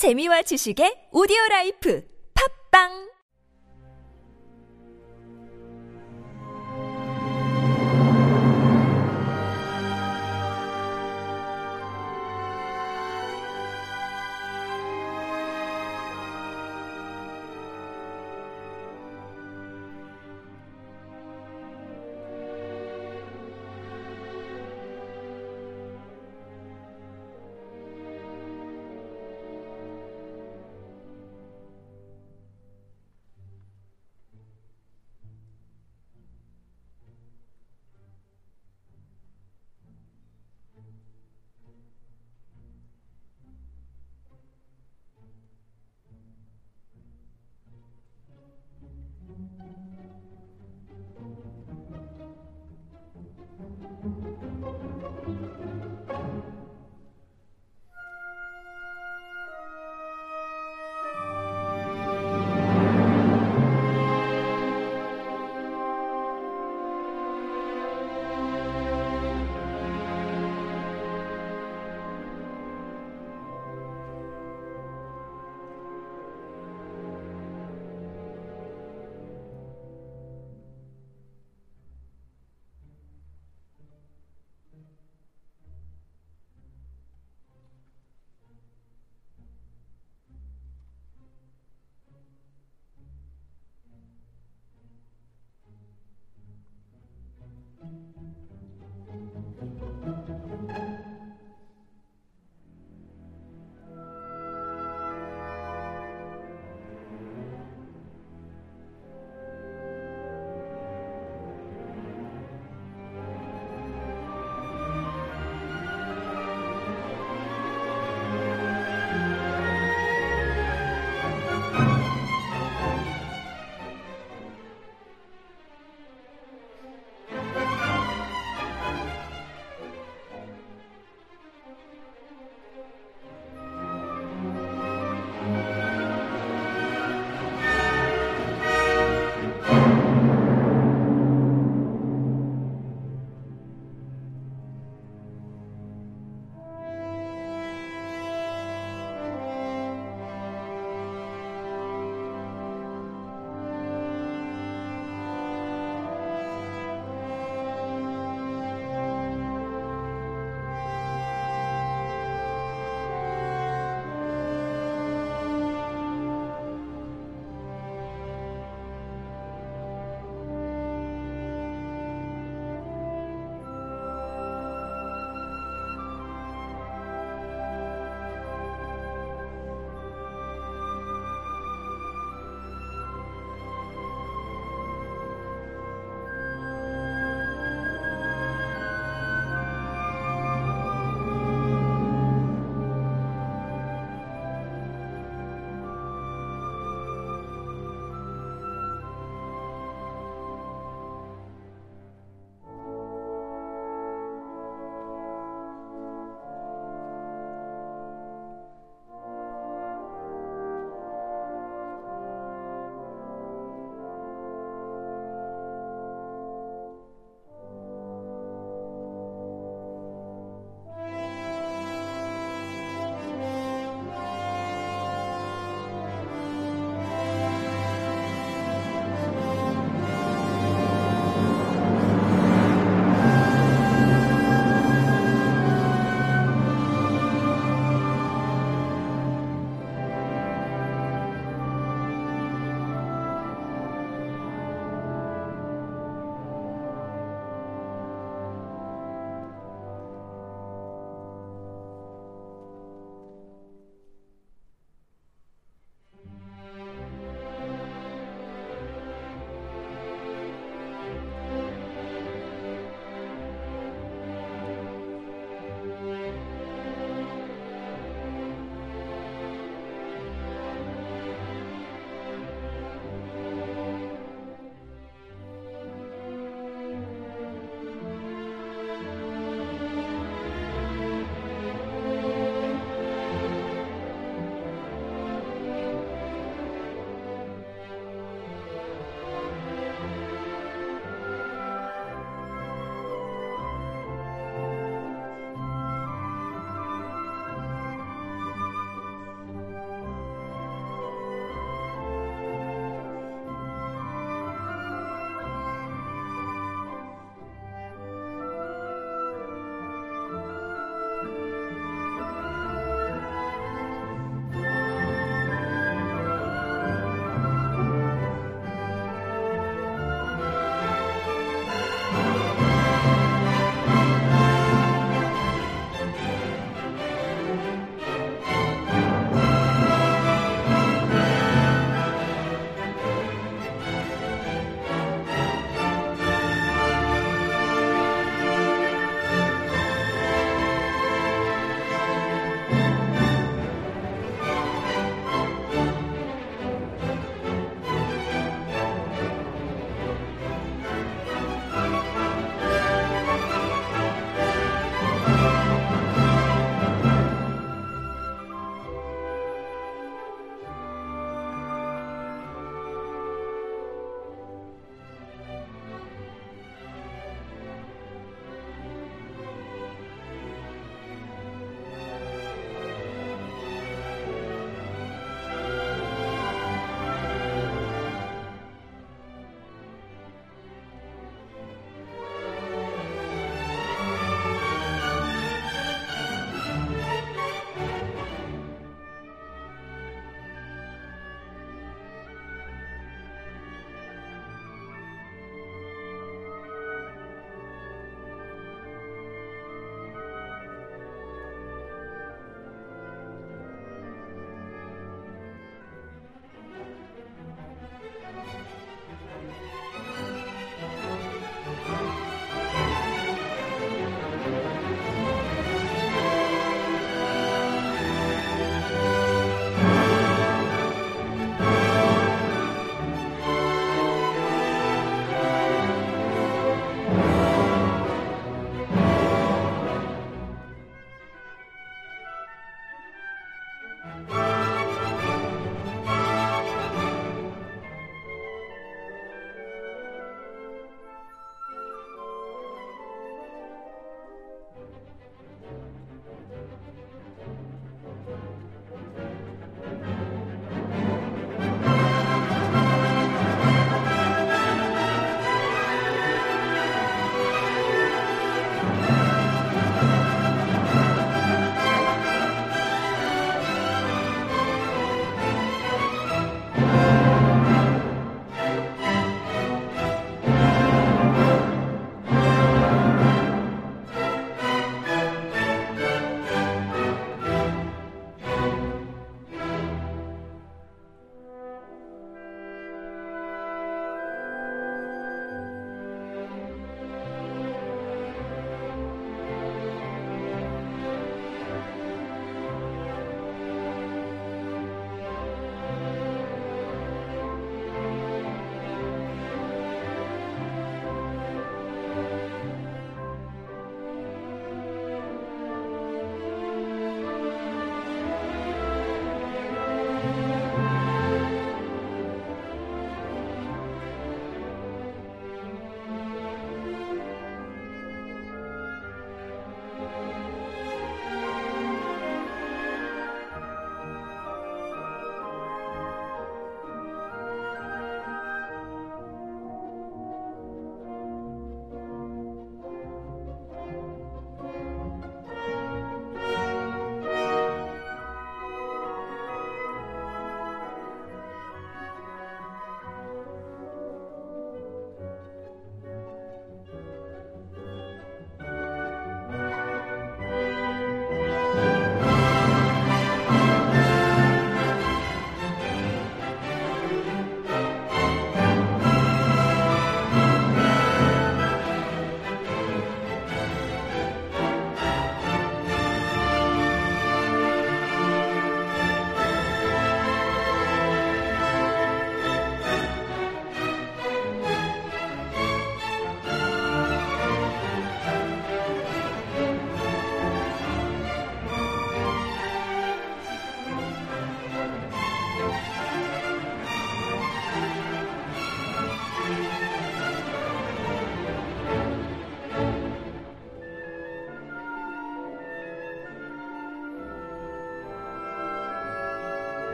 재미와 지식의 오디오 라이프. 팝빵!